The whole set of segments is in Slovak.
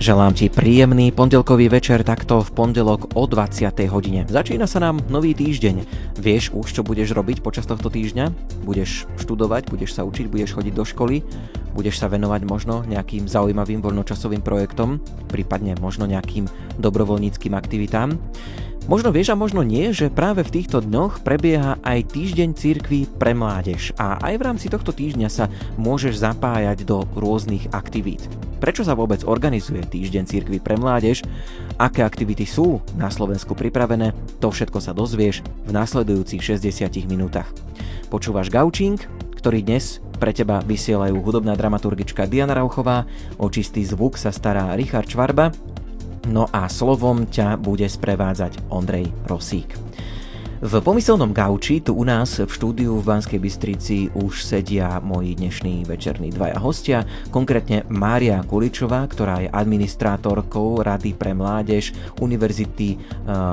Želám ti príjemný pondelkový večer takto v pondelok o 20. hodine. Začína sa nám nový týždeň. Vieš už, čo budeš robiť počas tohto týždňa? Budeš študovať, budeš sa učiť, budeš chodiť do školy, budeš sa venovať možno nejakým zaujímavým voľnočasovým projektom, prípadne možno nejakým dobrovoľníckým aktivitám. Možno vieš a možno nie, že práve v týchto dňoch prebieha aj týždeň cirkví pre mládež a aj v rámci tohto týždňa sa môžeš zapájať do rôznych aktivít. Prečo sa vôbec organizuje týždeň cirkví pre mládež, aké aktivity sú na Slovensku pripravené, to všetko sa dozvieš v nasledujúcich 60 minútach. Počúvaš Gaučing, ktorý dnes pre teba vysielajú hudobná dramaturgička Diana Rauchová, o čistý zvuk sa stará Richard Čvarba No a slovom ťa bude sprevádzať Ondrej Rosík. V pomyselnom gauči tu u nás v štúdiu v Banskej Bystrici už sedia moji dnešní večerní dvaja hostia, konkrétne Mária Kuličová, ktorá je administrátorkou Rady pre mládež Univerzity eh,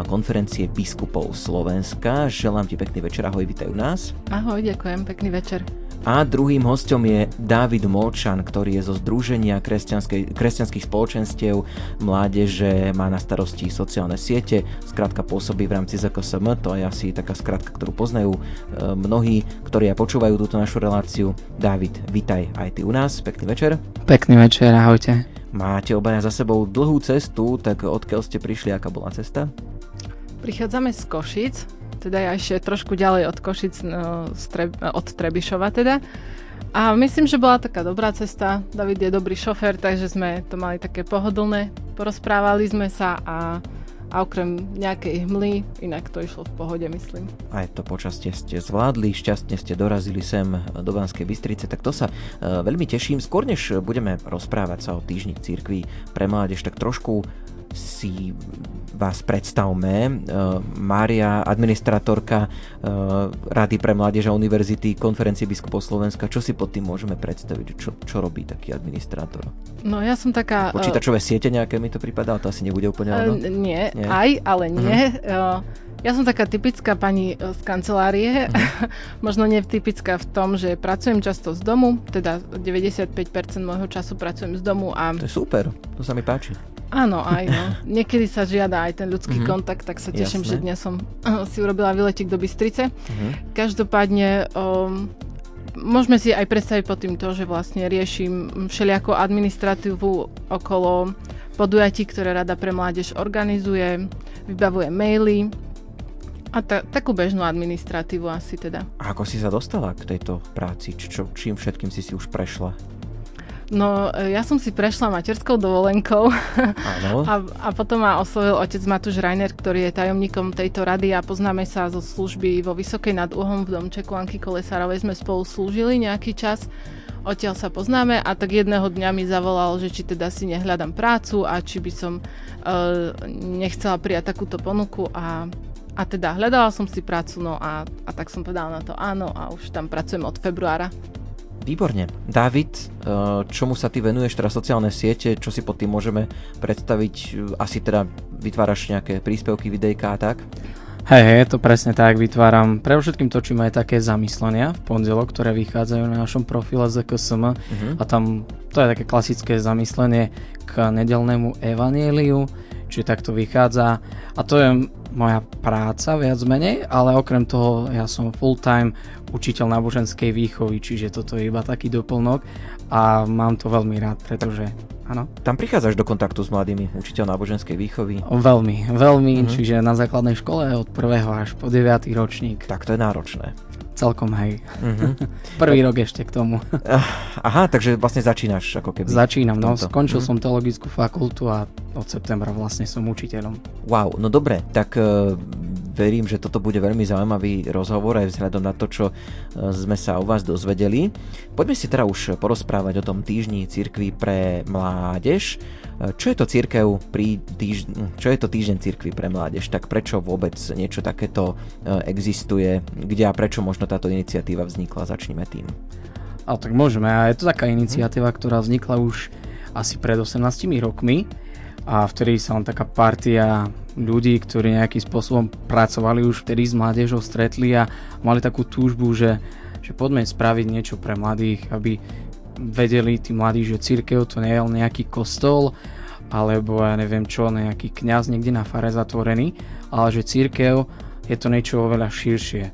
konferencie biskupov Slovenska. Želám ti pekný večer, ahoj, vítajú nás. Ahoj, ďakujem, pekný večer. A druhým hostom je David Molčan, ktorý je zo Združenia kresťanských spoločenstiev mládeže, má na starosti sociálne siete, skrátka pôsobí v rámci ZKSM, to je asi taká skratka, ktorú poznajú e, mnohí, ktorí aj počúvajú túto našu reláciu. David, vitaj aj ty u nás, pekný večer. Pekný večer, ahojte. Máte obaja za sebou dlhú cestu, tak odkiaľ ste prišli, aká bola cesta? Prichádzame z Košic, teda ja ešte trošku ďalej od Košic, no, od Trebišova teda. A myslím, že bola taká dobrá cesta. David je dobrý šofer, takže sme to mali také pohodlné. Porozprávali sme sa a, a okrem nejakej hmly, inak to išlo v pohode, myslím. Aj to počastie ste zvládli, šťastne ste dorazili sem do Banskej Bystrice, tak to sa uh, veľmi teším. Skôr než budeme rozprávať sa o týždni církví pre mládež, tak trošku si vás predstavme. Uh, Mária, administratorka uh, Rady pre mládež a univerzity Konferencie biskupov Slovenska. Čo si pod tým môžeme predstaviť? Čo, čo robí taký administrátor? No ja som taká... Počítačové uh, siete nejaké mi to pripadá? To asi nebude úplne? Uh, nie, nie, aj, ale nie. Uh, ja som taká typická pani z kancelárie, uh-huh. možno nie typická v tom, že pracujem často z domu, teda 95% môjho času pracujem z domu a... To je super, to sa mi páči. Áno, aj no. Niekedy sa žiada aj ten ľudský mm-hmm. kontakt, tak sa teším, Jasné. že dnes som uh, si urobila výletik do Bystrice. Mm-hmm. Každopádne um, môžeme si aj predstaviť pod tým to, že vlastne riešim všelijakú administratívu okolo podujatí, ktoré Rada pre mládež organizuje, vybavuje maily a ta, takú bežnú administratívu asi teda. A ako si sa dostala k tejto práci? Čo, čím všetkým si si už prešla? No, e, ja som si prešla materskou dovolenkou a, a potom ma oslovil otec Matúš Reiner, ktorý je tajomníkom tejto rady a poznáme sa zo služby vo Vysokej nad Uhom v domčeku Anky Kolesárovej. Sme spolu slúžili nejaký čas, odtiaľ sa poznáme a tak jedného dňa mi zavolal, že či teda si nehľadám prácu a či by som uh, nechcela prijať takúto ponuku a a teda hľadala som si prácu, no a, a tak som povedala na to áno a už tam pracujem od februára. Výborne. David, eh, čomu sa ty venuješ, teda sociálne siete, čo si pod tým môžeme predstaviť? Asi teda vytváraš nejaké príspevky, videjka a tak? Hej, hej, to presne tak, vytváram pre všetkým točím aj také zamyslenia v pondelok, ktoré vychádzajú na našom profile ZKSM uh-huh. Mhm. a tam to je také klasické zamyslenie k nedelnému evanieliu, čiže takto vychádza a to je moja práca viac menej, ale okrem toho ja som full time učiteľ náboženskej výchovy, čiže toto je iba taký doplnok a mám to veľmi rád, pretože áno. Tam prichádzaš do kontaktu s mladými, učiteľ náboženskej výchovy? Veľmi, veľmi, uh-huh. čiže na základnej škole od prvého až po 9. ročník. Tak to je náročné. Celkom hej. Uh-huh. Prvý rok ešte k tomu. Aha, takže vlastne začínaš ako keby. Začínam, no. Skončil uh-huh. som teologickú fakultu a od septembra vlastne som učiteľom. Wow, no dobre, tak uh, verím, že toto bude veľmi zaujímavý rozhovor aj vzhľadom na to, čo uh, sme sa o vás dozvedeli. Poďme si teda už porozprávať o tom týždni cirkvi pre mládež. Čo je to církev pri týž... čo je to týždeň církvy pre mládež? Tak prečo vôbec niečo takéto e, existuje? Kde a prečo možno táto iniciatíva vznikla? Začneme tým. A tak môžeme. A je to taká iniciatíva, ktorá vznikla už asi pred 18 rokmi a vtedy sa len taká partia ľudí, ktorí nejakým spôsobom pracovali už vtedy s mládežou, stretli a mali takú túžbu, že, že poďme spraviť niečo pre mladých, aby vedeli tí mladí, že církev to nie je nejaký kostol alebo ja neviem čo, nejaký kňaz niekde na fare zatvorený, ale že církev je to niečo oveľa širšie.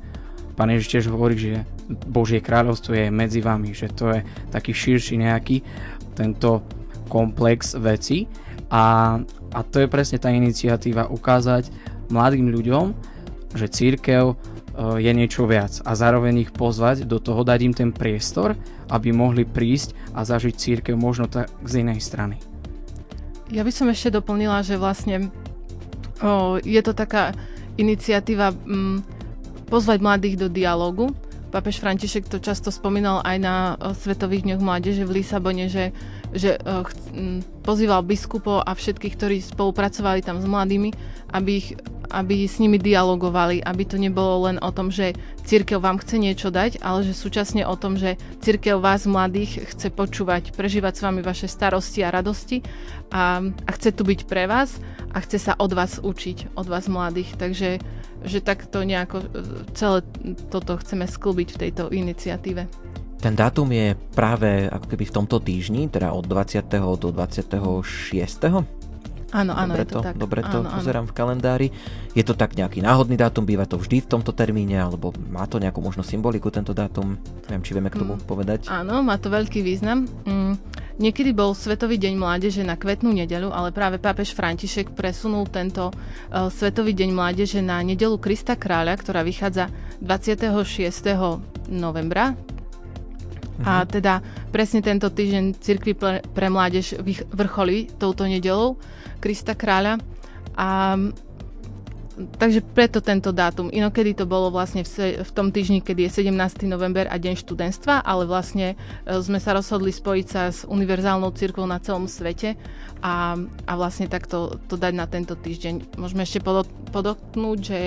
Pán Ježiš tiež hovorí, že Božie kráľovstvo je medzi vami, že to je taký širší nejaký tento komplex veci a, a to je presne tá iniciatíva ukázať mladým ľuďom, že církev je niečo viac a zároveň ich pozvať do toho, dať im ten priestor, aby mohli prísť a zažiť církev možno tak z inej strany. Ja by som ešte doplnila, že vlastne o, je to taká iniciatíva m, pozvať mladých do dialogu. Papež František to často spomínal aj na Svetových dňoch mládeže v Lisabone, že, že m, pozýval biskupov a všetkých, ktorí spolupracovali tam s mladými, aby ich aby s nimi dialogovali, aby to nebolo len o tom, že církev vám chce niečo dať, ale že súčasne o tom, že církev vás mladých chce počúvať, prežívať s vami vaše starosti a radosti a, a chce tu byť pre vás a chce sa od vás učiť, od vás mladých. Takže že takto nejako e, celé toto chceme sklbiť v tejto iniciatíve. Ten dátum je práve ako keby v tomto týždni, teda od 20. do 26. Áno, áno, dobre je to, to tak. Dobre to áno, pozerám áno. v kalendári. Je to tak nejaký náhodný dátum, býva to vždy v tomto termíne, alebo má to nejakú možno symboliku tento dátum? Neviem, či vieme k tomu mm, povedať. Áno, má to veľký význam. Mm, niekedy bol Svetový deň mládeže na kvetnú nedelu, ale práve pápež František presunul tento uh, Svetový deň mládeže na nedelu Krista Kráľa, ktorá vychádza 26. novembra a mhm. teda presne tento týždeň Cirkvi pre mládež vrcholí touto nedelou Krista Kráľa. A takže preto tento dátum. Inokedy to bolo vlastne v, v tom týždni, kedy je 17. november a deň študentstva, ale vlastne e, sme sa rozhodli spojiť sa s univerzálnou církvou na celom svete a, a vlastne takto to dať na tento týždeň. Môžeme ešte podotknúť, že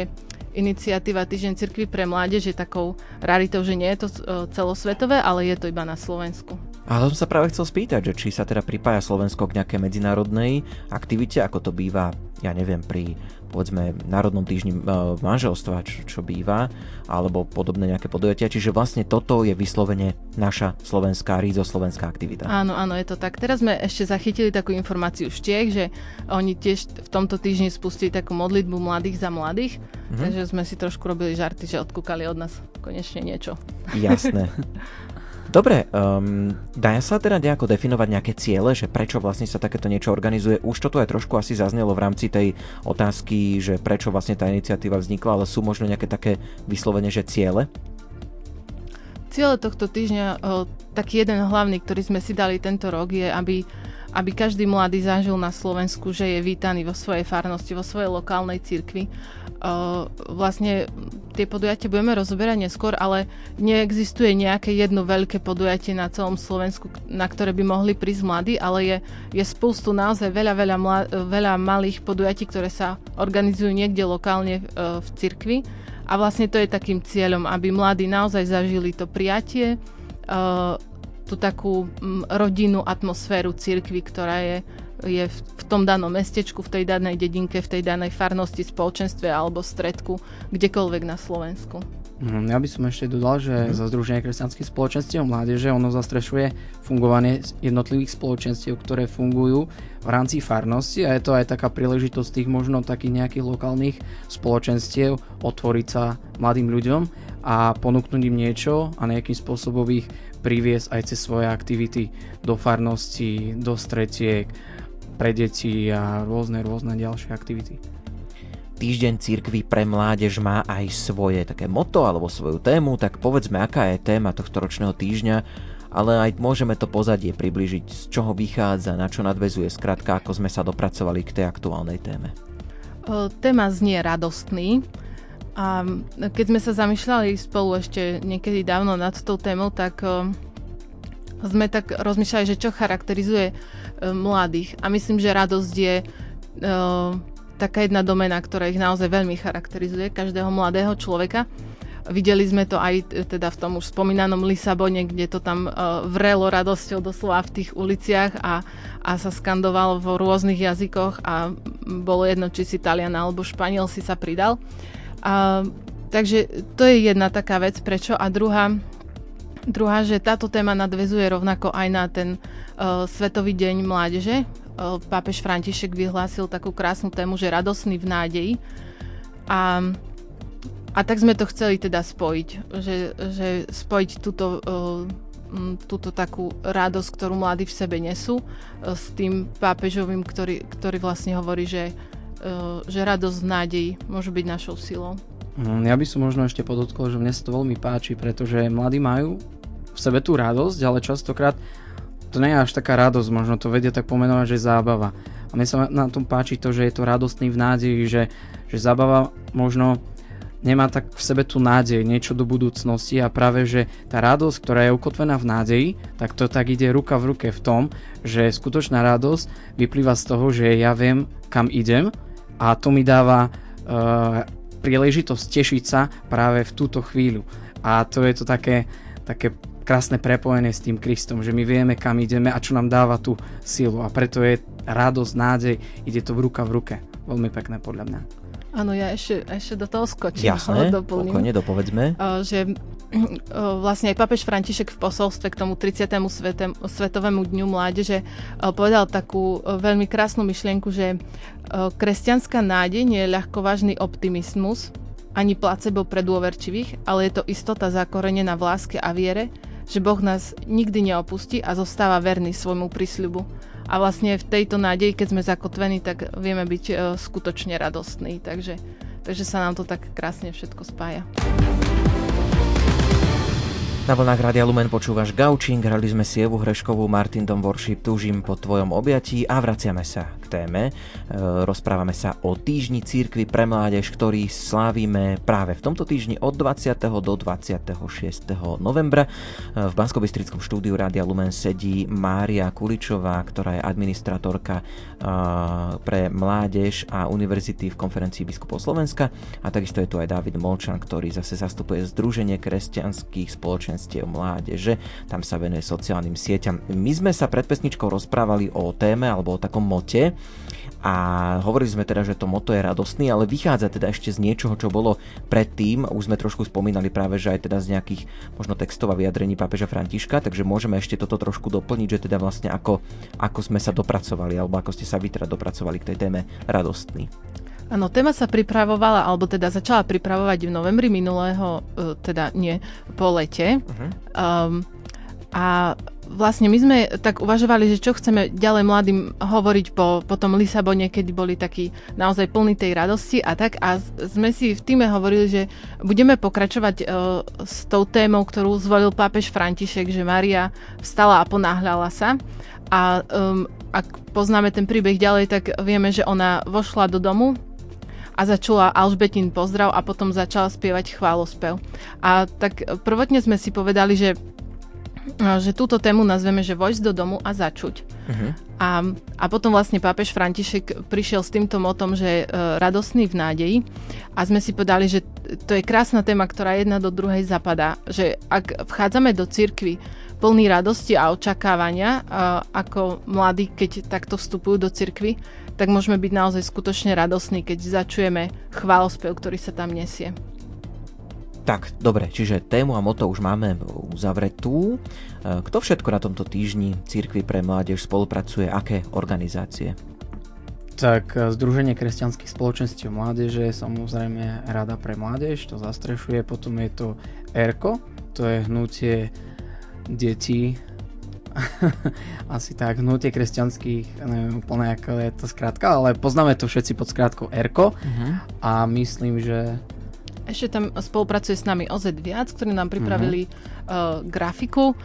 iniciatíva Týždeň cirkvi pre mládež je takou raritou, že nie je to e, celosvetové, ale je to iba na Slovensku. A to som sa práve chcel spýtať, že či sa teda pripája Slovensko k nejakej medzinárodnej aktivite, ako to býva, ja neviem, pri povedzme Národnom týždni e, manželstva, čo, čo býva, alebo podobné nejaké podujatia. Čiže vlastne toto je vyslovene naša slovenská, rízo slovenská aktivita. Áno, áno, je to tak. Teraz sme ešte zachytili takú informáciu z Čiech, že oni tiež v tomto týždni spustili takú modlitbu mladých za mladých, mm-hmm. takže sme si trošku robili žarty, že odkúkali od nás konečne niečo. Jasné. Dobre, um, dá sa teda nejako definovať nejaké ciele, že prečo vlastne sa takéto niečo organizuje? Už to tu aj trošku asi zaznelo v rámci tej otázky, že prečo vlastne tá iniciatíva vznikla, ale sú možno nejaké také vyslovene, že ciele? Ciele tohto týždňa, o, taký jeden hlavný, ktorý sme si dali tento rok, je, aby, aby každý mladý zažil na Slovensku, že je vítaný vo svojej farnosti, vo svojej lokálnej cirkvi vlastne tie podujatia budeme rozoberať neskôr, ale neexistuje nejaké jedno veľké podujatie na celom Slovensku, na ktoré by mohli prísť mladí, ale je, je spoustu naozaj veľa, veľa, mla, veľa malých podujatí, ktoré sa organizujú niekde lokálne v, cirkvi. A vlastne to je takým cieľom, aby mladí naozaj zažili to prijatie, tú takú rodinnú atmosféru cirkvi, ktorá je je v, v tom danom mestečku, v tej danej dedinke, v tej danej farnosti, spoločenstve alebo stredku, kdekoľvek na Slovensku. Mhm, ja by som ešte dodal, že mm. za Združenie kresťanských spoločenstiev mládeže ono zastrešuje fungovanie jednotlivých spoločenstiev, ktoré fungujú v rámci farnosti a je to aj taká príležitosť tých možno takých nejakých lokálnych spoločenstiev otvoriť sa mladým ľuďom a ponúknuť im niečo a nejakým spôsobom ich priviesť aj cez svoje aktivity do farnosti, do stretiek, pre deti a rôzne, rôzne ďalšie aktivity. Týždeň církvy pre mládež má aj svoje také moto alebo svoju tému, tak povedzme, aká je téma tohto ročného týždňa, ale aj môžeme to pozadie približiť, z čoho vychádza, na čo nadvezuje, skrátka, ako sme sa dopracovali k tej aktuálnej téme. Téma znie radostný. A keď sme sa zamýšľali spolu ešte niekedy dávno nad tou témou, tak sme tak rozmýšľali, že čo charakterizuje E, mladých. A myslím, že radosť je uh, taká jedna domena, ktorá ich naozaj veľmi charakterizuje, každého mladého človeka. Videli sme to aj teda v tom už spomínanom Lisabone, kde to tam uh, vrelo radosťou doslova v tých uliciach a, a sa skandovalo v rôznych jazykoch a bolo jedno, či si Talian alebo Španiel si sa pridal. Uh, takže to je jedna taká vec, prečo. A druhá, Druhá, že táto téma nadvezuje rovnako aj na ten uh, Svetový deň mládeže, pápež František vyhlásil takú krásnu tému, že radosný v nádeji. A, a tak sme to chceli teda spojiť, že, že spojiť túto, túto takú radosť, ktorú mladí v sebe nesú, s tým pápežovým, ktorý, ktorý vlastne hovorí, že, že radosť v nádeji môže byť našou silou. Mm, ja by som možno ešte podotkol, že mne sa to veľmi páči, pretože mladí majú v sebe tú radosť, ale častokrát to nie je až taká radosť, možno to vedia tak pomenovať, že zábava. A mne sa na tom páči to, že je to radostný v nádeji, že, že zábava možno nemá tak v sebe tú nádej, niečo do budúcnosti a práve, že tá radosť, ktorá je ukotvená v nádeji, tak to tak ide ruka v ruke v tom, že skutočná radosť vyplýva z toho, že ja viem, kam idem a to mi dáva uh, príležitosť tešiť sa práve v túto chvíľu. A to je to také, také krásne prepojenie s tým Kristom, že my vieme, kam ideme a čo nám dáva tú silu. A preto je radosť, nádej, ide to v ruka v ruke. Veľmi pekné podľa mňa. Áno, ja ešte, ešte do toho skočím. Jasné, pokojne, dopovedzme. Že vlastne aj papež František v posolstve k tomu 30. Svetem, Svetovému dňu mládeže povedal takú veľmi krásnu myšlienku, že kresťanská nádej nie je ľahkovážny optimizmus, ani placebo pre dôverčivých, ale je to istota zakorenená v láske a viere, že Boh nás nikdy neopustí a zostáva verný svojmu prísľubu. A vlastne v tejto nádeji, keď sme zakotvení, tak vieme byť e, skutočne radostní. Takže, takže sa nám to tak krásne všetko spája. Na vlnách Radia Lumen počúvaš Gaučing, hrali sme si Evu Hreškovú, Martin Dom Worship, túžim po tvojom objatí a vraciame sa k téme. E, rozprávame sa o týždni církvy pre mládež, ktorý slávime práve v tomto týždni od 20. do 26. novembra. E, v bansko štúdiu Radia Lumen sedí Mária Kuličová, ktorá je administratorka e, pre mládež a univerzity v konferencii biskupov Slovenska a takisto je tu aj David Molčan, ktorý zase zastupuje Združenie kresťanských spoločenství spoločenstiev mládeže, tam sa venuje sociálnym sieťam. My sme sa pred pesničkou rozprávali o téme alebo o takom mote a hovorili sme teda, že to moto je radostný, ale vychádza teda ešte z niečoho, čo bolo predtým, už sme trošku spomínali práve, že aj teda z nejakých možno textov a vyjadrení pápeža Františka, takže môžeme ešte toto trošku doplniť, že teda vlastne ako, ako sme sa dopracovali, alebo ako ste sa vy teda dopracovali k tej téme radostný. Áno, téma sa pripravovala, alebo teda začala pripravovať v novembri minulého, e, teda nie, po lete. Uh-huh. Um, a vlastne my sme tak uvažovali, že čo chceme ďalej mladým hovoriť po, po tom Lisabone, keď boli takí naozaj plní tej radosti a tak. A sme si v týme hovorili, že budeme pokračovať uh, s tou témou, ktorú zvolil pápež František, že Maria vstala a ponáhľala sa. A um, ak poznáme ten príbeh ďalej, tak vieme, že ona vošla do domu, a začula Alžbetin pozdrav a potom začala spievať chválospev. A tak prvotne sme si povedali, že že túto tému nazveme, že vojsť do domu a začuť. Uh-huh. A, a potom vlastne pápež František prišiel s týmto motom, že e, radosný v nádeji a sme si povedali, že to je krásna téma, ktorá jedna do druhej zapadá. Že ak vchádzame do cirkvy plný radosti a očakávania, a, ako mladí, keď takto vstupujú do cirkvy, tak môžeme byť naozaj skutočne radosní, keď začujeme chválospev, ktorý sa tam nesie. Tak, dobre, čiže tému a moto už máme uzavretú. E, kto všetko na tomto týždni Církvy pre mládež spolupracuje, aké organizácie? Tak e, Združenie kresťanských spoločenstiev mládeže, samozrejme Rada pre mládež, to zastrešuje, potom je to ERKO, to je hnutie detí asi tak, hnutie kresťanských, neviem úplne ako je to skrátka, ale poznáme to všetci pod skrátkou ERKO uh-huh. a myslím, že ešte tam spolupracuje s nami OZ Viac, ktorí nám pripravili uh-huh. uh, grafiku, uh,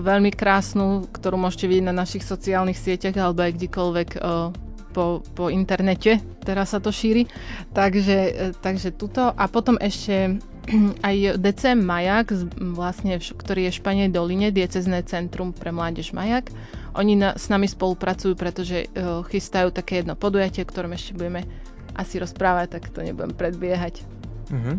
veľmi krásnu, ktorú môžete vidieť na našich sociálnych sieťach alebo aj kdekoľvek uh, po, po internete, teraz sa to šíri. Takže, uh, takže tuto. A potom ešte aj DC Majak, vlastne, ktorý je v Španej doline, diecezné centrum pre mládež Majak. Oni na, s nami spolupracujú, pretože uh, chystajú také jedno podujatie, o ktorom ešte budeme asi rozprávať, tak to nebudem predbiehať. Uh-huh.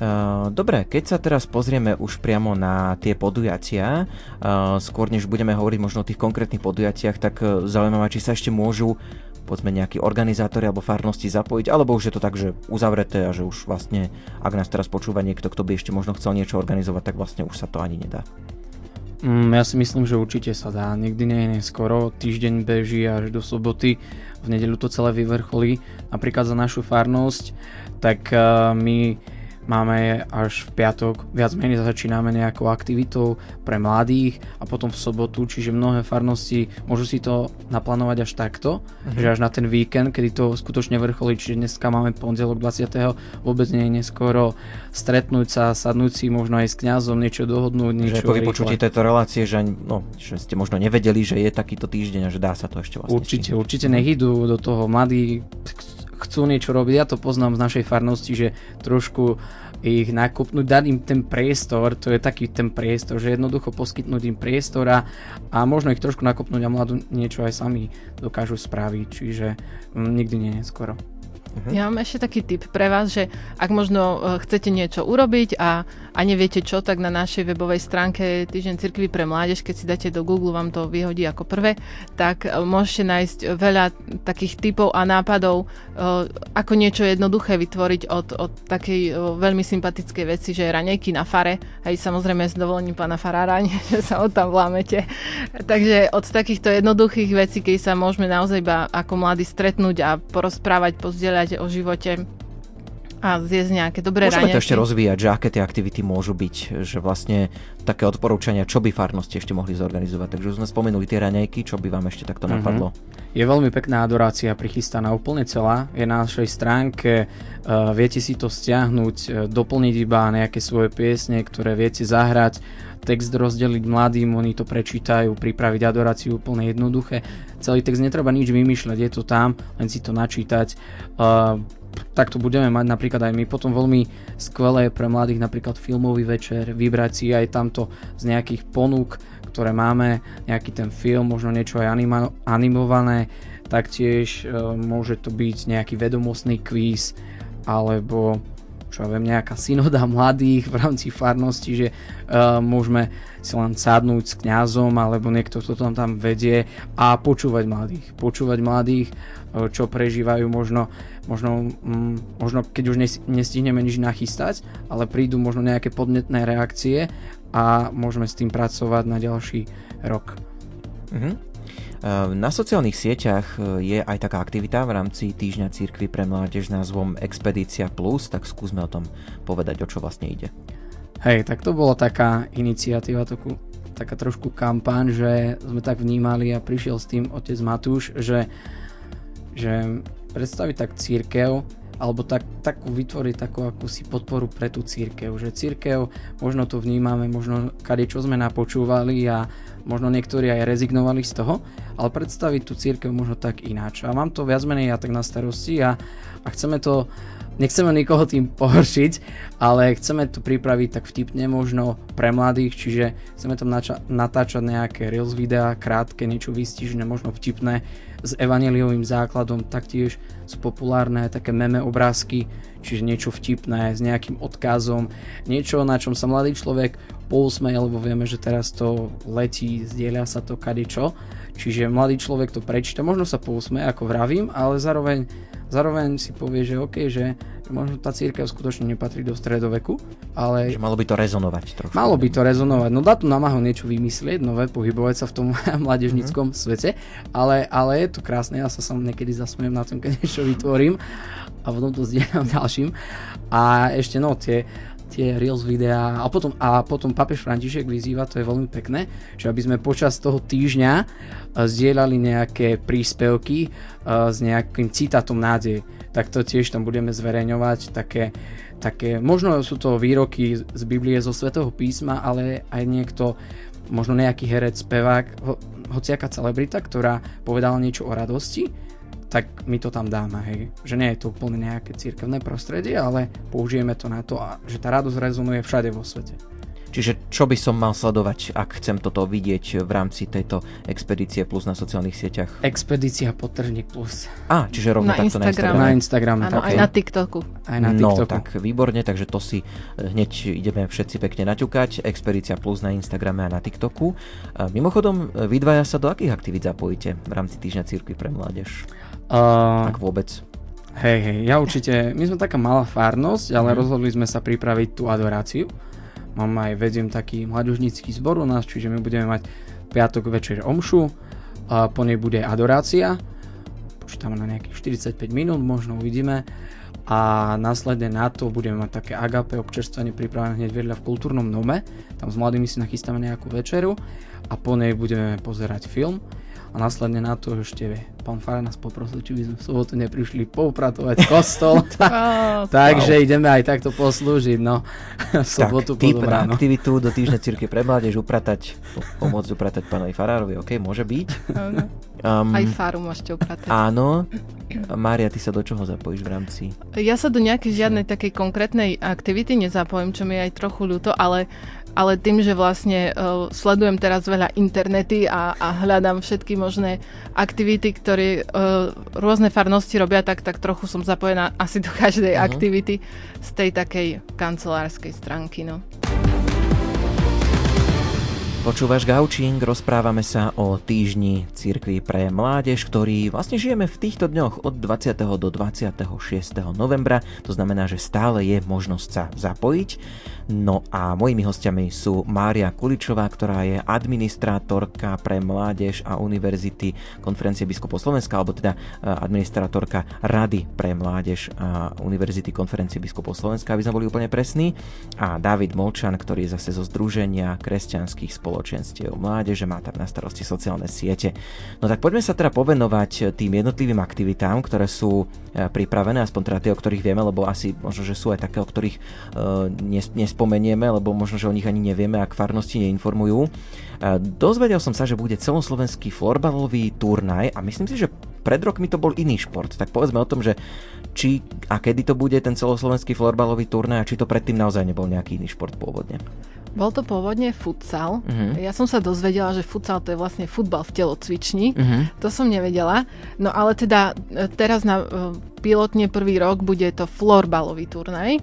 Uh, dobre, keď sa teraz pozrieme už priamo na tie podujatia, uh, skôr než budeme hovoriť možno o tých konkrétnych podujatiach, tak uh, zaujímavé, či sa ešte môžu povedzme nejakí organizátori alebo farnosti zapojiť, alebo už je to tak, že uzavreté a že už vlastne, ak nás teraz počúva niekto, kto by ešte možno chcel niečo organizovať, tak vlastne už sa to ani nedá. Mm, ja si myslím, že určite sa dá. Nikdy nie je neskoro. Týždeň beží až do soboty. V nedelu to celé vyvrcholí. Napríklad za našu farnosť, tak uh, my máme až v piatok, viac menej začíname nejakou aktivitou pre mladých a potom v sobotu, čiže mnohé farnosti môžu si to naplánovať až takto, uh-huh. že až na ten víkend, kedy to skutočne vrcholí, čiže dneska máme pondelok 20. vôbec nie je neskoro stretnúť sa, sadnúť si možno aj s kňazom, niečo dohodnúť, niečo Že po vypočutí tejto relácie, že, no, že ste možno nevedeli, že je takýto týždeň a že dá sa to ešte vlastne Určite, určite nech idú do toho mladí chcú niečo robiť. Ja to poznám z našej farnosti, že trošku ich nakopnúť, dať im ten priestor, to je taký ten priestor, že jednoducho poskytnúť im priestora a možno ich trošku nakopnúť a mladú niečo aj sami dokážu spraviť, čiže mm, nikdy nie je skoro. Uh-huh. Ja mám ešte taký tip pre vás, že ak možno e, chcete niečo urobiť a, a neviete čo, tak na našej webovej stránke Týždeň cirkvy pre mládež, keď si dáte do Google, vám to vyhodí ako prvé, tak e, môžete nájsť veľa takých typov a nápadov, e, ako niečo jednoduché vytvoriť od, od takej veľmi sympatickej veci, že raňajky na fare, aj samozrejme s dovolením pána farára, že sa od tam vlámete. Takže od takýchto jednoduchých vecí, keď sa môžeme naozaj iba ako mladí stretnúť a porozprávať, pozdieľať povedať o živote a zjesť nejaké dobré Môžeme to ešte rozvíjať, že aké tie aktivity môžu byť, že vlastne také odporúčania, čo by farnosti ešte mohli zorganizovať. Takže už sme spomenuli tie raňajky, čo by vám ešte takto mm-hmm. napadlo. Je veľmi pekná adorácia prichystaná úplne celá, je na našej stránke, uh, viete si to stiahnuť, uh, doplniť iba nejaké svoje piesne, ktoré viete zahrať, text rozdeliť mladým, oni to prečítajú, pripraviť adoráciu úplne jednoduché. Celý text netreba nič vymýšľať, je to tam, len si to načítať. Uh, tak to budeme mať napríklad aj my. Potom veľmi skvelé pre mladých napríklad filmový večer, vybrať si aj tamto z nejakých ponúk, ktoré máme, nejaký ten film, možno niečo aj anima- animované, taktiež uh, môže to byť nejaký vedomostný kvíz, alebo čo ja viem, nejaká synoda mladých v rámci farnosti, že uh, môžeme si len sadnúť s kňazom alebo niekto, kto tam tam vedie a počúvať mladých. Počúvať mladých, uh, čo prežívajú možno, možno, um, možno keď už nestihneme nič nachystať, ale prídu možno nejaké podnetné reakcie a môžeme s tým pracovať na ďalší rok. Mm-hmm. Na sociálnych sieťach e, je aj taká aktivita v rámci Týždňa církvy pre mládež s názvom Expedícia Plus, tak skúsme o tom povedať, o čo vlastne ide. Hej, tak to bola taká iniciatíva, takú, taká trošku kampaň, že sme tak vnímali a prišiel s tým otec Matúš, že, že predstaviť tak církev, alebo tak, takú vytvoriť takú akúsi podporu pre tú církev, že církev, možno to vnímame, možno kade čo sme napočúvali a možno niektorí aj rezignovali z toho, ale predstaviť tú církev možno tak ináč. A mám to viac menej ja tak na starosti a, a chceme to nechceme nikoho tým pohoršiť, ale chceme to pripraviť tak vtipne možno pre mladých, čiže chceme tam nača- natáčať nejaké reels videá, krátke, niečo vystižné, možno vtipné, s evaneliovým základom, taktiež sú populárne také meme obrázky, čiže niečo vtipné s nejakým odkazom, niečo na čom sa mladý človek pousmeje, lebo vieme, že teraz to letí, zdieľa sa to kadečo, čiže mladý človek to prečíta, možno sa pousmeje, ako vravím, ale zároveň zároveň si povie, že OK, že možno tá církev skutočne nepatrí do stredoveku, ale... Že malo by to rezonovať trošku. Malo by to rezonovať, no dá tu namahu niečo vymyslieť, nové, pohybovať sa v tom mládežníckom mm-hmm. svete, ale, ale je to krásne, ja sa sam niekedy zasmiem na tom, keď niečo vytvorím a potom to zdieľam ďalším. A ešte no, tie, tie Reels videá a potom, a potom papež František vyzýva, to je veľmi pekné, že aby sme počas toho týždňa eh, zdieľali nejaké príspevky uh, s nejakým citátom nádej. Tak to tiež tam budeme zverejňovať, také, také, možno sú to výroky z Biblie, zo Svetého písma, ale aj niekto, možno nejaký herec, spevák, ho, hociaká celebrita, ktorá povedala niečo o radosti, tak my to tam dáme, hej. Že nie je to úplne nejaké církevné prostredie, ale použijeme to na to, že tá radosť rezonuje všade vo svete. Čiže čo by som mal sledovať, ak chcem toto vidieť v rámci tejto expedície plus na sociálnych sieťach? Expedícia potržník plus. Á, čiže rovno na takto Instagram. na Instagrame. Áno, aj na TikToku. Aj na no, TikToku. No, tak výborne, takže to si eh, hneď ideme všetci pekne naťukať. Expedícia plus na Instagrame a na TikToku. Mimochodom, eh, vy dvaja sa do akých aktivít zapojíte v rámci Týždňa církvy pre mládež? Uh, Ak vôbec. Hej, hej, ja určite, my sme taká malá farnosť, ale mm. rozhodli sme sa pripraviť tú adoráciu. Mám aj, vediem taký mladužnícky zbor u nás, čiže my budeme mať piatok večer omšu, a po nej bude adorácia, počítame na nejakých 45 minút, možno uvidíme a následne na to budeme mať také agape občerstvenie pripravené hneď vedľa v kultúrnom nome, tam s mladými si nachystáme nejakú večeru a po nej budeme pozerať film a následne na to ešte pán Fara nás poprosil, či by sme v sobotu neprišli poupratovať kostol. Takže wow. ideme aj takto poslúžiť, no. v sobotu tak, typ na aktivitu do týždňa cirkvi pre mládež upratať, pomôcť upratať pánovi Farárovi, ok, môže byť. Um, aj Faru môžete upratať. Áno. Mária, ty sa do čoho zapojíš v rámci? Ja sa do nejakej žiadnej takej konkrétnej aktivity nezapojím, čo mi je aj trochu ľúto, ale ale tým, že vlastne uh, sledujem teraz veľa internety a, a hľadám všetky možné aktivity, ktoré uh, rôzne farnosti robia, tak, tak trochu som zapojená asi do každej uh-huh. aktivity z tej takej kancelárskej stránky. No. Počúvaš Gaučing, rozprávame sa o týždni Cirkvi pre mládež, ktorý vlastne žijeme v týchto dňoch od 20. do 26. novembra, to znamená, že stále je možnosť sa zapojiť. No a mojimi hostiami sú Mária Kuličová, ktorá je administrátorka pre mládež a univerzity konferencie biskupov Slovenska, alebo teda e, administrátorka Rady pre mládež a univerzity konferencie biskupov Slovenska, aby sme boli úplne presní. A David Molčan, ktorý je zase zo Združenia kresťanských spoločenstiev mládeže, má tam na starosti sociálne siete. No tak poďme sa teda povenovať tým jednotlivým aktivitám, ktoré sú e, pripravené, aspoň teda tie, o ktorých vieme, lebo asi možno, že sú aj také, o ktorých uh, nes, spomenieme, lebo možno, že o nich ani nevieme, ak farnosti neinformujú. E, dozvedel som sa, že bude celoslovenský florbalový turnaj a myslím si, že pred rokmi to bol iný šport. Tak povedzme o tom, že či a kedy to bude ten celoslovenský florbalový turnaj a či to predtým naozaj nebol nejaký iný šport pôvodne. Bol to pôvodne futsal. Uh-huh. Ja som sa dozvedela, že futsal to je vlastne futbal v telocvični. Uh-huh. To som nevedela. No ale teda e, teraz na e, pilotne prvý rok bude to florbalový turnaj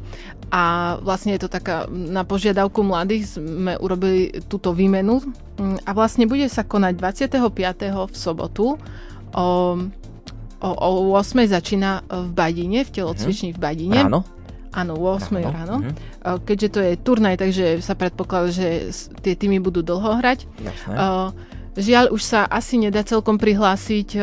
a vlastne je to taká na požiadavku mladých sme urobili túto výmenu mm, a vlastne bude sa konať 25. v sobotu o, o, o 8. začína v Badine, v telocvični v Badine. Áno. Áno, 8 ráno. ráno. Uh-huh. Keďže to je turnaj, takže sa predpokladá, že tie týmy budú dlho hrať. Jasné. Žiaľ, už sa asi nedá celkom prihlásiť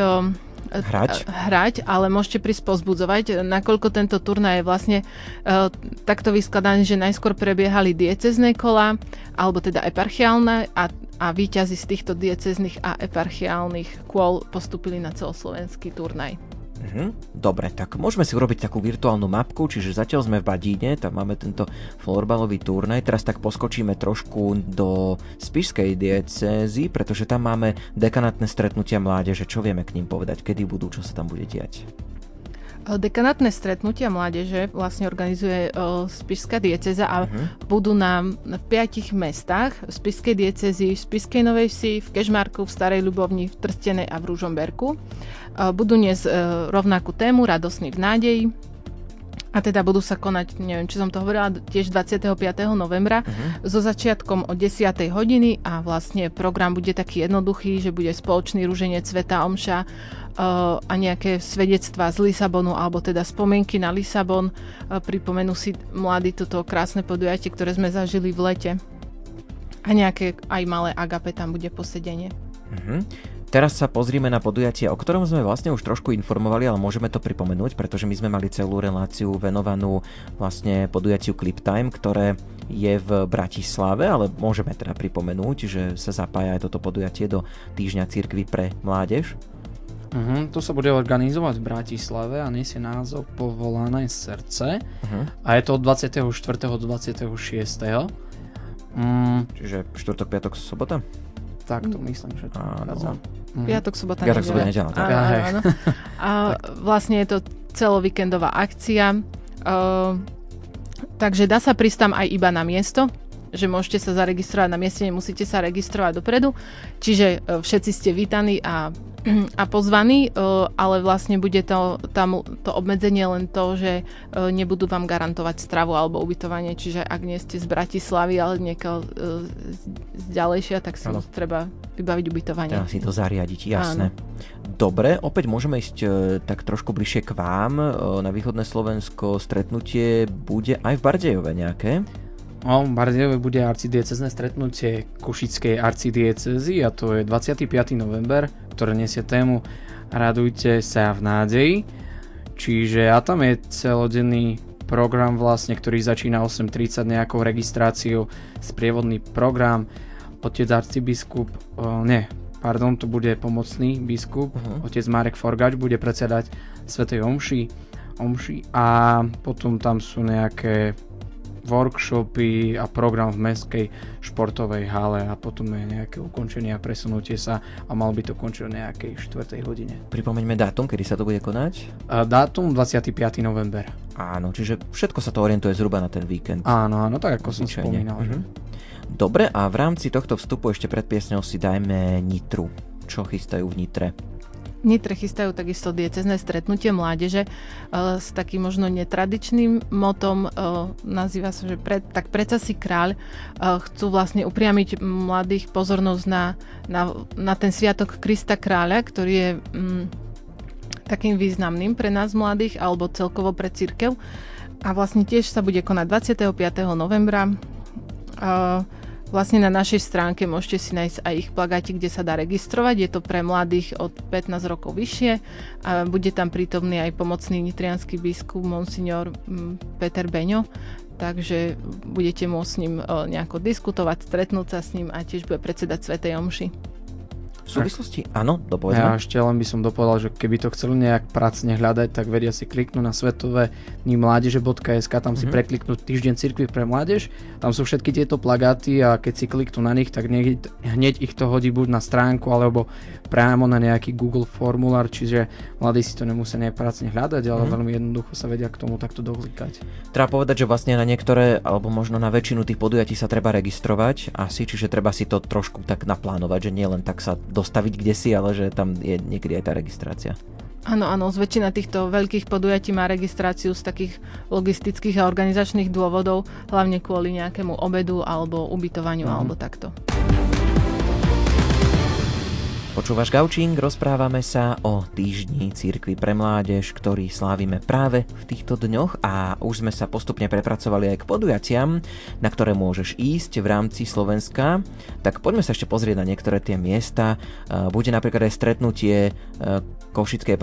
hrať. hrať, ale môžete prísť pozbudzovať, nakoľko tento turnaj je vlastne uh, takto vyskladaný, že najskôr prebiehali diecezné kola, alebo teda eparchiálne a, a výťazí z týchto diecezných a eparchiálnych kôl postupili na celoslovenský turnaj. Mhm. Dobre, tak môžeme si urobiť takú virtuálnu mapku, čiže zatiaľ sme v Badíne, tam máme tento florbalový turnaj, teraz tak poskočíme trošku do Spišskej diecézy, pretože tam máme dekanátne stretnutia mládeže, čo vieme k ním povedať, kedy budú, čo sa tam bude diať. Dekanátne stretnutia mládeže vlastne organizuje uh, Spišská dieceza a uh-huh. budú na, v piatich mestách v Spišskej diecezy, v Spišskej Novej Vsi, v Kežmarku, v Starej Ľubovni, v Trstenej a v Ružomberku. Uh, budú dnes rovnakú tému Radosný v nádeji, a teda budú sa konať, neviem, či som to hovorila, tiež 25. novembra uh-huh. so začiatkom o 10. hodiny a vlastne program bude taký jednoduchý, že bude spoločný rúženec Sveta Omša uh, a nejaké svedectvá z Lisabonu alebo teda spomienky na Lisabon. Uh, pripomenú si mladí toto krásne podujatie, ktoré sme zažili v lete. A nejaké aj malé agape tam bude posedenie. Uh-huh. Teraz sa pozrieme na podujatie, o ktorom sme vlastne už trošku informovali, ale môžeme to pripomenúť, pretože my sme mali celú reláciu venovanú vlastne podujatiu Clip Time, ktoré je v Bratislave, ale môžeme teda pripomenúť, že sa zapája aj toto podujatie do týždňa cirkvy pre mládež. Uh-huh, to sa bude organizovať v Bratislave a nesie názov Povolané srdce uh-huh. a je to od 24. do 26. Mm. Čiže štvrtok, piatok, sobota? Tak to myslím, že to áno. Mhm. Piatok, sobota, Piatok, sobota, nedela. Tak. Áno, áno. A vlastne je to celovíkendová akcia. Uh, takže dá sa prísť tam aj iba na miesto že môžete sa zaregistrovať na mieste, nemusíte sa registrovať dopredu. Čiže uh, všetci ste vítaní a a pozvaní, e, ale vlastne bude to, tam to obmedzenie len to, že e, nebudú vám garantovať stravu alebo ubytovanie, čiže ak nie ste z Bratislavy, ale niekoho e, z ďalejšia, tak si treba vybaviť ubytovanie. Treba si to zariadiť, jasné. Áno. Dobre, opäť môžeme ísť tak trošku bližšie k vám. Na východné Slovensko stretnutie bude aj v Bardejove nejaké? No, v Bardejove bude arcidiecezne stretnutie Košickej arcidiecezy a to je 25. november, ktoré nesie tému Radujte sa v nádeji. Čiže a tam je celodenný program vlastne, ktorý začína 8.30 nejakou registráciou, sprievodný program. Otec arcibiskup, uh, nie, pardon, to bude pomocný biskup, uh-huh. otec Marek Forgač bude predsedať Svetej Omši, Omši a potom tam sú nejaké workshopy a program v mestskej športovej hale a potom je nejaké ukončenie a presunutie sa a mal by to končiť o nejakej 4. hodine. Pripomeňme dátum, kedy sa to bude konať? A dátum 25. november. Áno, čiže všetko sa to orientuje zhruba na ten víkend. Áno, áno, tak ako som spomínal. Uh-huh. Dobre, a v rámci tohto vstupu ešte pred piesňou si dajme Nitru. Čo chystajú v Nitre? Nitre chystajú takisto diecezné stretnutie mládeže uh, s takým možno netradičným motom, uh, nazýva sa, že pred, tak predsa si kráľ, uh, chcú vlastne upriamiť mladých pozornosť na, na, na ten sviatok Krista kráľa, ktorý je um, takým významným pre nás mladých alebo celkovo pre církev. A vlastne tiež sa bude konať 25. novembra. Uh, Vlastne na našej stránke môžete si nájsť aj ich plagáti, kde sa dá registrovať. Je to pre mladých od 15 rokov vyššie a bude tam prítomný aj pomocný nitrianský biskup Monsignor mm, Peter Beňo, takže budete môcť s ním nejako diskutovať, stretnúť sa s ním a tiež bude predsedať Svetej Omši. V súvislosti, áno, dopovedzme. Ja ešte len by som dopovedal, že keby to chceli nejak pracne hľadať, tak vedia si kliknúť na svetové dní mládeže.sk, tam si mm-hmm. prekliknú týždeň cirkvi pre mládež, tam sú všetky tieto plagáty a keď si kliknú na nich, tak hneď, hneď ich to hodí buď na stránku alebo priamo na nejaký Google formulár, čiže mladí si to nemusia nejak pracne hľadať, ale mm-hmm. veľmi jednoducho sa vedia k tomu takto doklikať. Treba povedať, že vlastne na niektoré, alebo možno na väčšinu tých podujatí sa treba registrovať asi, čiže treba si to trošku tak naplánovať, že nie len tak sa dostaviť kde si, ale že tam je niekedy aj tá registrácia. Áno, áno, z väčšina týchto veľkých podujatí má registráciu z takých logistických a organizačných dôvodov, hlavne kvôli nejakému obedu alebo ubytovaniu mm-hmm. alebo takto. Počúvaš Gaučing, rozprávame sa o týždni Církvy pre mládež, ktorý slávime práve v týchto dňoch a už sme sa postupne prepracovali aj k podujatiam, na ktoré môžeš ísť v rámci Slovenska. Tak poďme sa ešte pozrieť na niektoré tie miesta. Bude napríklad aj stretnutie e, Košickej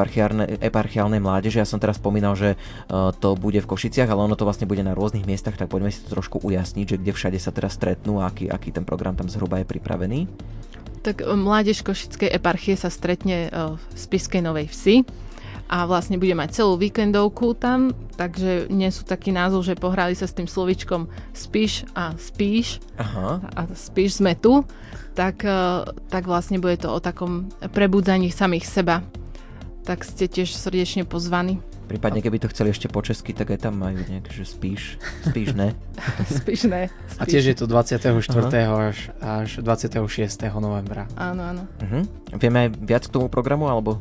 eparchiálnej mládeže. Ja som teraz spomínal, že e, to bude v Košiciach, ale ono to vlastne bude na rôznych miestach, tak poďme si to trošku ujasniť, že kde všade sa teraz stretnú a aký, aký ten program tam zhruba je pripravený. Tak e, Mládež Košickej eparchie sa stretne e, v Spiskej Novej Vsi a vlastne bude mať celú víkendovku tam, takže nie sú taký názov, že pohrali sa s tým slovičkom spíš a spíš Aha. a spíš sme tu, tak, e, tak vlastne bude to o takom prebudzaní samých seba. Tak ste tiež srdečne pozvaní. Prípadne, keby to chceli ešte po česky, tak aj tam majú nejak, že spíš, spíš ne. spíš ne. Spíš. A tiež je to 24. až, až 26. novembra. Áno, áno. Uh-huh. Vieme aj viac k tomu programu, alebo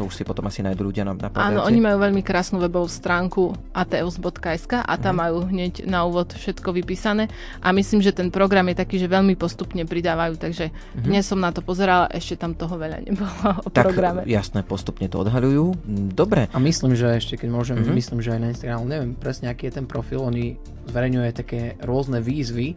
to už si potom asi nájdú ľudia na, na Áno, oni majú veľmi krásnu webovú stránku ateus.sk a tam mm. majú hneď na úvod všetko vypísané a myslím, že ten program je taký, že veľmi postupne pridávajú, takže mm-hmm. dnes som na to pozerala, ešte tam toho veľa nebolo o tak, programe. jasné, postupne to odhaľujú. Dobre. A myslím, že ešte keď môžem, mm-hmm. myslím, že aj na Instagram, neviem presne aký je ten profil, oni zverejňuje také rôzne výzvy,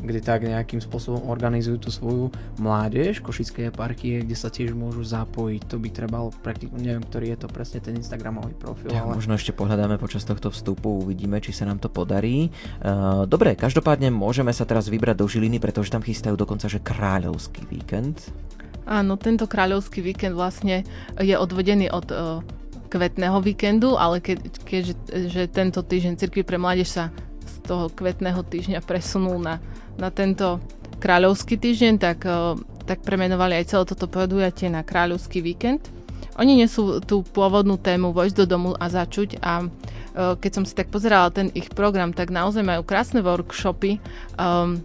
kde tak nejakým spôsobom organizujú tú svoju mládež Košickej parky, kde sa tiež môžu zapojiť. To by trebalo neviem, ktorý je to presne ten Instagramový profil. Ja, ale... Možno ešte pohľadáme počas tohto vstupu, uvidíme, či sa nám to podarí. Uh, dobre, každopádne môžeme sa teraz vybrať do Žiliny, pretože tam chystajú dokonca, že kráľovský víkend. Áno, tento kráľovský víkend vlastne je odvedený od uh, kvetného víkendu, ale ke, keďže že tento týždeň Cirkvi pre mládež sa toho kvetného týždňa presunul na na tento kráľovský týždeň, tak, eh, tak premenovali aj celé toto podujatie na kráľovský víkend. Oni nesú tú pôvodnú tému Vojsť do domu a začuť a eh, keď som si tak pozerala ten ich program, tak naozaj majú krásne workshopy. Um,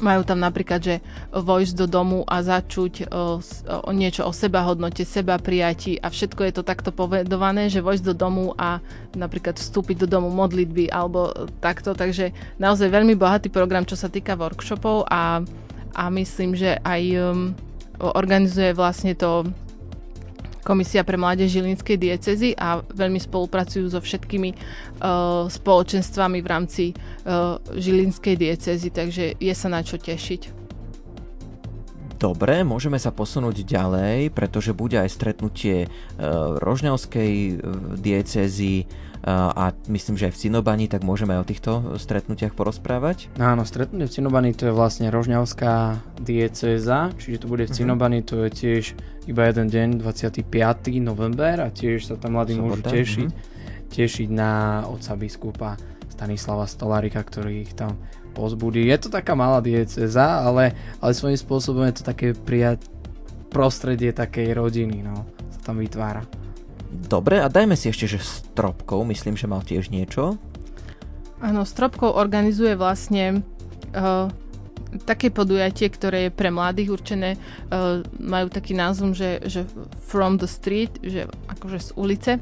majú tam napríklad, že vojsť do domu a začuť o, o niečo o seba hodnote, seba prijatí a všetko je to takto povedované, že vojsť do domu a napríklad vstúpiť do domu modlitby alebo takto, takže naozaj veľmi bohatý program, čo sa týka workshopov a, a myslím, že aj um, organizuje vlastne to Komisia pre mládež Žilinskej diecezy a veľmi spolupracujú so všetkými uh, spoločenstvami v rámci uh, Žilinskej diecezy, takže je sa na čo tešiť. Dobre, môžeme sa posunúť ďalej, pretože bude aj stretnutie uh, Rožňavskej diecezy, a myslím, že aj v Cinobani, tak môžeme aj o týchto stretnutiach porozprávať. Áno, stretnutie v Cinobani to je vlastne Rožňavská diecéza, čiže to bude v mhm. Cinobani, to je tiež iba jeden deň, 25. november a tiež sa tam mladí môžu tešiť, uh-huh. tešiť na otca biskupa Stanislava Stolárika, ktorý ich tam pozbudí. Je to taká malá dieceza, ale, ale svojím spôsobom je to také prijať prostredie takej rodiny, no, sa tam vytvára. Dobre, a dajme si ešte, že Stropkov, myslím, že mal tiež niečo. Áno, Stropkov organizuje vlastne uh, také podujatie, ktoré je pre mladých určené. Uh, majú taký názov, že, že from the street, že akože z ulice.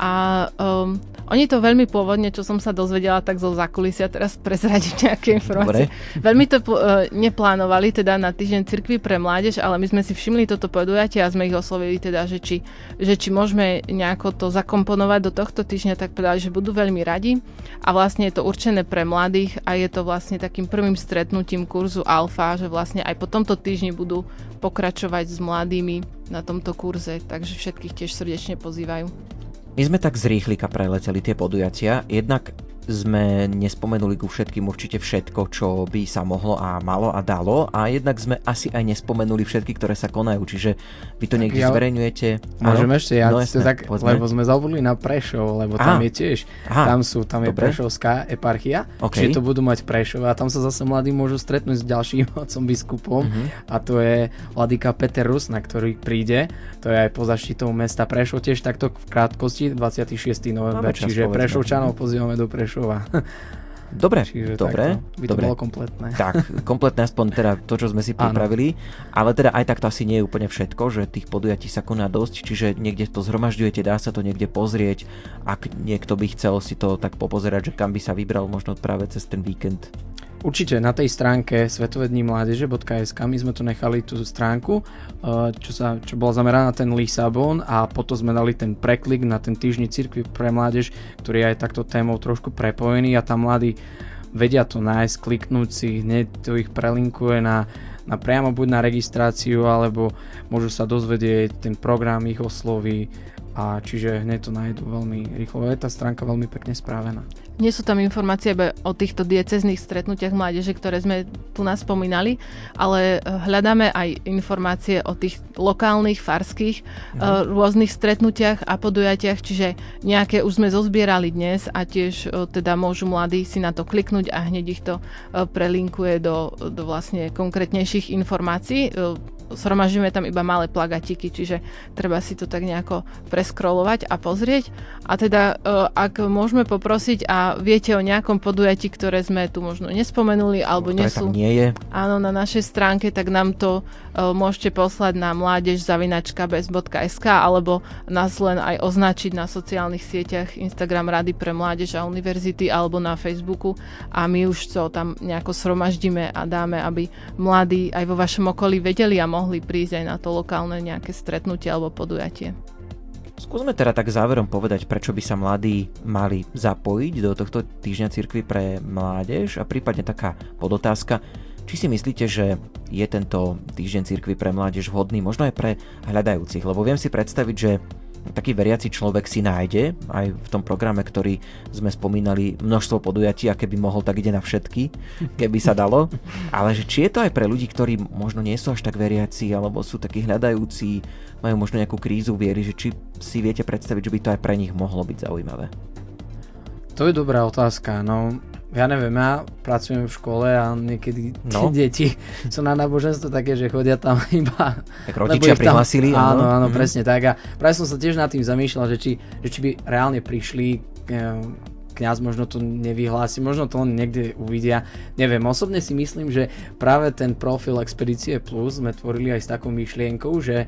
A um, oni to veľmi pôvodne, čo som sa dozvedela, tak zo zákulisia teraz prezradím nejaké informácie. Dobre. Veľmi to uh, neplánovali teda na týždeň cirkvi pre mládež, ale my sme si všimli toto podujatie a sme ich oslovili teda, že či, že či môžeme nejako to zakomponovať do tohto týždňa, tak povedali, že budú veľmi radi. A vlastne je to určené pre mladých a je to vlastne takým prvým stretnutím kurzu Alfa, že vlastne aj po tomto týždni budú pokračovať s mladými na tomto kurze, takže všetkých tiež srdečne pozývajú. My sme tak z rýchlika preleteli tie podujatia, jednak sme nespomenuli ku všetkým určite všetko, čo by sa mohlo a malo a dalo a jednak sme asi aj nespomenuli všetky, ktoré sa konajú, čiže vy to tak niekde ja, zverejňujete. Môžeme ešte, ja no, jasne, tak, lebo sme zabudli na Prešov, lebo tam je tiež, Aha, tam sú, tam je dobre. Prešovská eparchia, okay. čiže to budú mať Prešov a tam sa zase mladí môžu stretnúť s ďalším otcom biskupom uh-huh. a to je Vladika Peter Rusna, ktorý príde, to je aj po zaštitou mesta Prešov tiež takto v krátkosti 26. november, čiže Prešovčanov pozývame do Prešov Prešova. Dobre, Čiže dobre. by to dobre. bolo kompletné. Tak, kompletné aspoň teda to, čo sme si pripravili. Ale teda aj tak to asi nie je úplne všetko, že tých podujatí sa koná dosť, čiže niekde to zhromažďujete, dá sa to niekde pozrieť. Ak niekto by chcel si to tak popozerať, že kam by sa vybral možno práve cez ten víkend. Určite na tej stránke svetovednímládeže.sk my sme tu nechali tú stránku, eh, čo, sa, čo bola zameraná na ten Lisabon a potom sme dali ten preklik na ten týždni cirkvi pre mládež, ktorý je aj takto témou trošku prepojený a tam mladí vedia to nájsť, kliknúť si, hneď to ich prelinkuje na, na priamo buď na registráciu, alebo môžu sa dozvedieť, ten program ich osloví, a čiže hneď to nájdu veľmi rýchlo. Je tá stránka veľmi pekne správená. Nie sú tam informácie o týchto diecezných stretnutiach mládeže, ktoré sme tu nás spomínali, ale eh, hľadáme aj informácie o tých lokálnych, farských mhm. rôznych stretnutiach a podujatiach, čiže nejaké už sme zozbierali dnes a tiež eh, teda môžu mladí si na to kliknúť a hneď ich to prelinkuje do, do vlastne konkrétnejších informácií zhromažďujeme tam iba malé plagatiky, čiže treba si to tak nejako preskrolovať a pozrieť. A teda, e, ak môžeme poprosiť a viete o nejakom podujatí, ktoré sme tu možno nespomenuli, alebo nie sú... nie je. Áno, na našej stránke, tak nám to uh, môžete poslať na mládež.bez.sk alebo nás len aj označiť na sociálnych sieťach Instagram Rady pre mládež a univerzity alebo na Facebooku a my už to tam nejako sromaždíme a dáme, aby mladí aj vo vašom okolí vedeli a mohli mohli prísť aj na to lokálne nejaké stretnutie alebo podujatie. Skúsme teda tak záverom povedať, prečo by sa mladí mali zapojiť do tohto týždňa cirkvy pre mládež a prípadne taká podotázka, či si myslíte, že je tento týždeň cirkvy pre mládež vhodný možno aj pre hľadajúcich, lebo viem si predstaviť, že taký veriaci človek si nájde aj v tom programe, ktorý sme spomínali množstvo podujatí a keby mohol, tak ide na všetky, keby sa dalo. Ale že či je to aj pre ľudí, ktorí možno nie sú až tak veriaci alebo sú takí hľadajúci, majú možno nejakú krízu viery, že či si viete predstaviť, že by to aj pre nich mohlo byť zaujímavé. To je dobrá otázka. No, ja neviem, ja pracujem v škole a niekedy no. deti sú na náboženstvo také, že chodia tam iba... Tak rodičia prihlasili. Tam, áno, áno, mm-hmm. presne tak. A práve som sa tiež nad tým zamýšľal, že či, že či by reálne prišli eh, kňaz možno to nevyhlási, možno to len niekde uvidia. Neviem, osobne si myslím, že práve ten profil Expedície Plus sme tvorili aj s takou myšlienkou, že,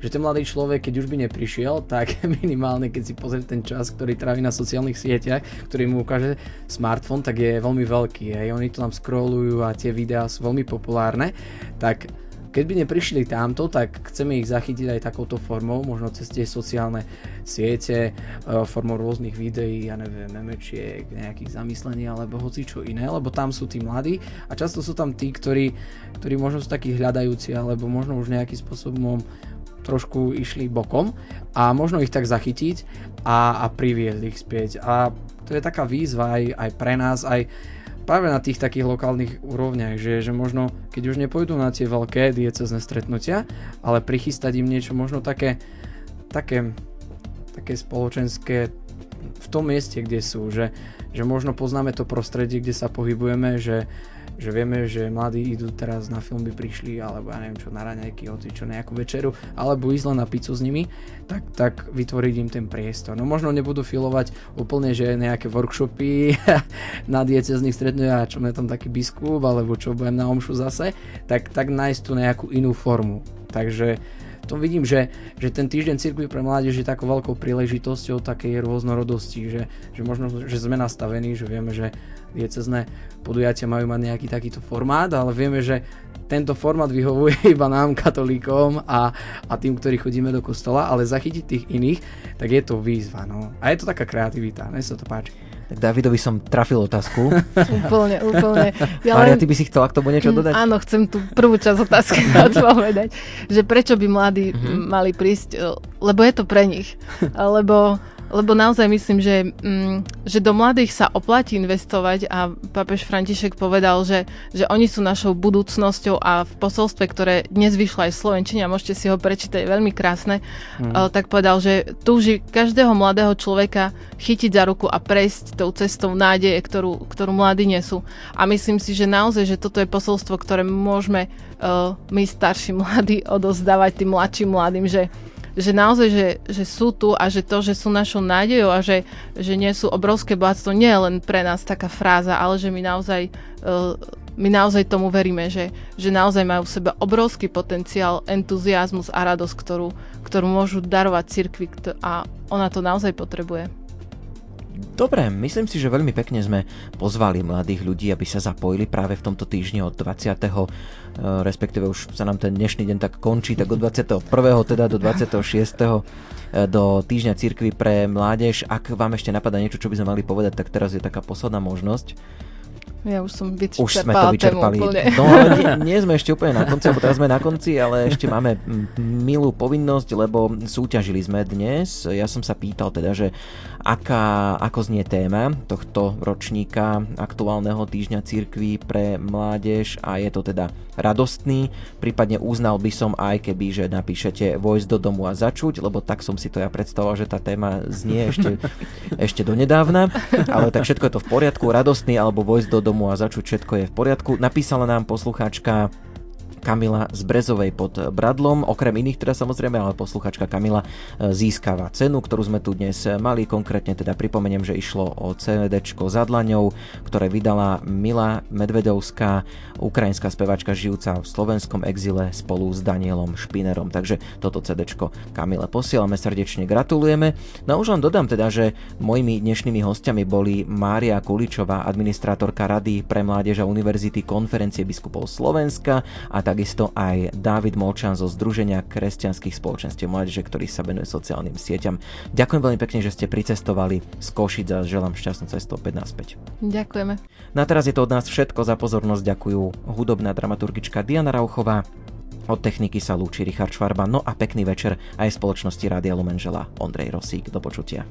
že ten mladý človek, keď už by neprišiel, tak minimálne keď si pozrie ten čas, ktorý trávi na sociálnych sieťach, ktorý mu ukáže smartfón, tak je veľmi veľký. Hej. Oni to tam scrollujú a tie videá sú veľmi populárne. Tak keď by neprišli tamto, tak chceme ich zachytiť aj takouto formou, možno cez tie sociálne siete, e, formou rôznych videí, ja neviem, memečiek, nejakých zamyslení alebo hoci čo iné, lebo tam sú tí mladí a často sú tam tí, ktorí, ktorí možno sú takí hľadajúci alebo možno už nejakým spôsobom trošku išli bokom a možno ich tak zachytiť a, a priviesť ich späť. A to je taká výzva aj, aj pre nás, aj práve na tých takých lokálnych úrovniach, že, že možno keď už nepôjdu na tie veľké diecezne stretnutia, ale prichystať im niečo možno také, také, také spoločenské v tom mieste, kde sú, že, že možno poznáme to prostredie, kde sa pohybujeme, že, že vieme, že mladí idú teraz na film, prišli, alebo ja neviem čo, na raňajky, čo, nejakú večeru, alebo ísť len na pizzu s nimi, tak, tak vytvoriť im ten priestor. No možno nebudú filovať úplne, že nejaké workshopy na diecezných stretnutiach, čo je tam taký biskup, alebo čo budem na omšu zase, tak, tak nájsť tu nejakú inú formu. Takže to vidím, že, že ten týždeň cirkvi pre mládež je takou veľkou príležitosťou takej rôznorodosti, že, že možno, že sme nastavení, že vieme, že diecezné podujatia majú mať nejaký takýto formát, ale vieme, že tento formát vyhovuje iba nám, katolíkom a, a tým, ktorí chodíme do kostola, ale zachytiť tých iných, tak je to výzva. No. A je to taká kreativita, mne sa to páči. Tak Davidovi som trafil otázku. úplne, úplne. Ja Maria, len... ty by si chcela k tomu niečo dodať? Áno, chcem tú prvú časť otázky odpovedať. Že prečo by mladí mm-hmm. mali prísť, lebo je to pre nich. Lebo lebo naozaj myslím, že, mm, že do mladých sa oplatí investovať a papež František povedal, že, že oni sú našou budúcnosťou a v posolstve, ktoré dnes vyšlo aj v Slovenčine a môžete si ho prečítať, je veľmi krásne, mm. tak povedal, že túži každého mladého človeka chytiť za ruku a prejsť tou cestou nádeje, ktorú, ktorú mladí nesú. A myslím si, že naozaj, že toto je posolstvo, ktoré môžeme uh, my starší mladí odozdávať tým mladším mladým, že že naozaj, že, že sú tu a že to, že sú našou nádejou a že, že nie sú obrovské bohatstvo, nie je len pre nás taká fráza, ale že my naozaj, uh, my naozaj tomu veríme, že, že naozaj majú v sebe obrovský potenciál, entuziasmus a radosť, ktorú, ktorú môžu darovať cirkvi a ona to naozaj potrebuje. Dobre, myslím si, že veľmi pekne sme pozvali mladých ľudí, aby sa zapojili práve v tomto týždni od 20. Eh, respektíve už sa nám ten dnešný deň tak končí, tak od 21. teda do 26. Eh, do týždňa cirkvy pre mládež. Ak vám ešte napadá niečo, čo by sme mali povedať, tak teraz je taká posledná možnosť. Ja už som vyčerpala Už sme to vyčerpali. No nie, nie sme ešte úplne na konci, lebo teraz sme na konci, ale ešte máme milú povinnosť, lebo súťažili sme dnes. Ja som sa pýtal teda, že aká, ako znie téma tohto ročníka aktuálneho týždňa cirkví pre mládež a je to teda radostný. Prípadne uznal by som aj keby, že napíšete vojsť do domu a začuť, lebo tak som si to ja predstavoval, že tá téma znie ešte, ešte donedávna. Ale tak všetko je to v poriadku, radostný alebo vojsť do domu a začuť všetko je v poriadku. Napísala nám poslucháčka Kamila z Brezovej pod Bradlom. Okrem iných teda samozrejme, ale posluchačka Kamila e, získava cenu, ktorú sme tu dnes mali. Konkrétne teda pripomeniem, že išlo o CD za dlaňou, ktoré vydala Mila Medvedovská, ukrajinská spevačka žijúca v slovenskom exile spolu s Danielom Špinerom. Takže toto CD Kamile posielame, srdečne gratulujeme. No už len dodám teda, že mojimi dnešnými hostiami boli Mária Kuličová, administrátorka Rady pre mládež a univerzity konferencie biskupov Slovenska a tak takisto aj David Molčan zo Združenia kresťanských spoločenstiev mládeže, ktorý sa venuje sociálnym sieťam. Ďakujem veľmi pekne, že ste pricestovali z Košic a želám šťastnú cestu opäť naspäť. Ďakujeme. No a teraz je to od nás všetko. Za pozornosť ďakujú hudobná dramaturgička Diana Rauchová, od techniky sa lúči Richard Švarba, no a pekný večer aj spoločnosti Rádia Lumen Ondrej Rosík. Do počutia.